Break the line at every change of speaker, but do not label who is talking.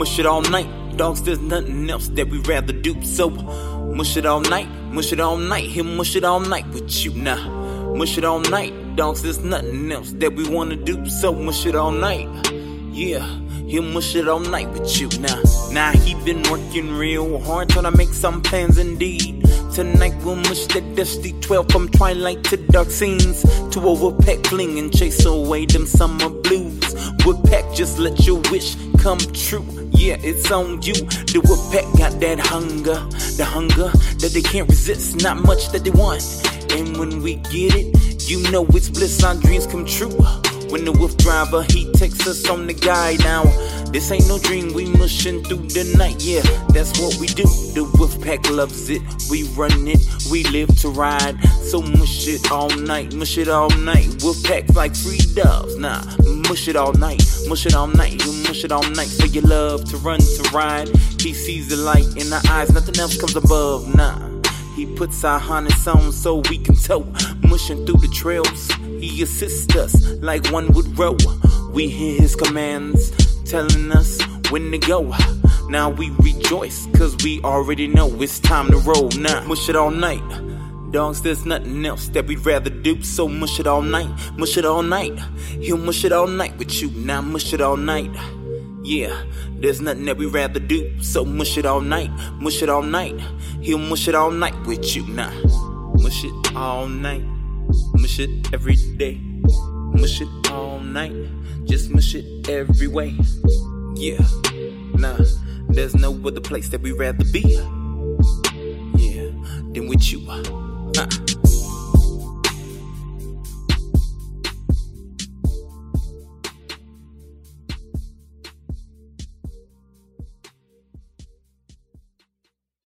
Mush it all night. Dogs, there's nothing else that we'd rather do. So, mush it all night, mush it all night. He'll mush it all night with you now. Mush it all night. Dogs, there's nothing else that we wanna do. So, mush it all night. Yeah, he'll mush it all night with you now. Now he been working real hard trying to make some plans indeed. Tonight we'll mush that dusty 12 from twilight to dark scenes. To overpack fling and chase away them summer blues. Woodpack, just let your wish come true. Yeah, it's on you. The Woodpack got that hunger, the hunger that they can't resist. Not much that they want. And when we get it, you know it's bliss, our dreams come true. When the wolf driver, he takes us on the guide now. This ain't no dream, we mushing through the night, yeah, that's what we do. The wolf pack loves it, we run it, we live to ride. So mush it all night, mush it all night. Wolf packs like free doves, nah, mush it all night, mush it all night, you mush it all night for your love to run to ride. He sees the light in our eyes, nothing else comes above, nah. He puts our harness on so we can tow, mushing through the trails. He assists us like one would row. We hear his commands telling us when to go. Now we rejoice, cause we already know it's time to roll now. Mush it all night. Dogs, there's nothing else that we'd rather do, so mush it all night, mush it all night. He'll mush it all night with you, now mush it all night. Yeah, there's nothing that we'd rather do, so mush it all night, mush it all night. He'll mush it all night with you, now. Mush it all night, mush it every day, mush it all night, just mush it every way. Yeah, nah, there's no other place that we'd rather be. Yeah, than with you. Huh.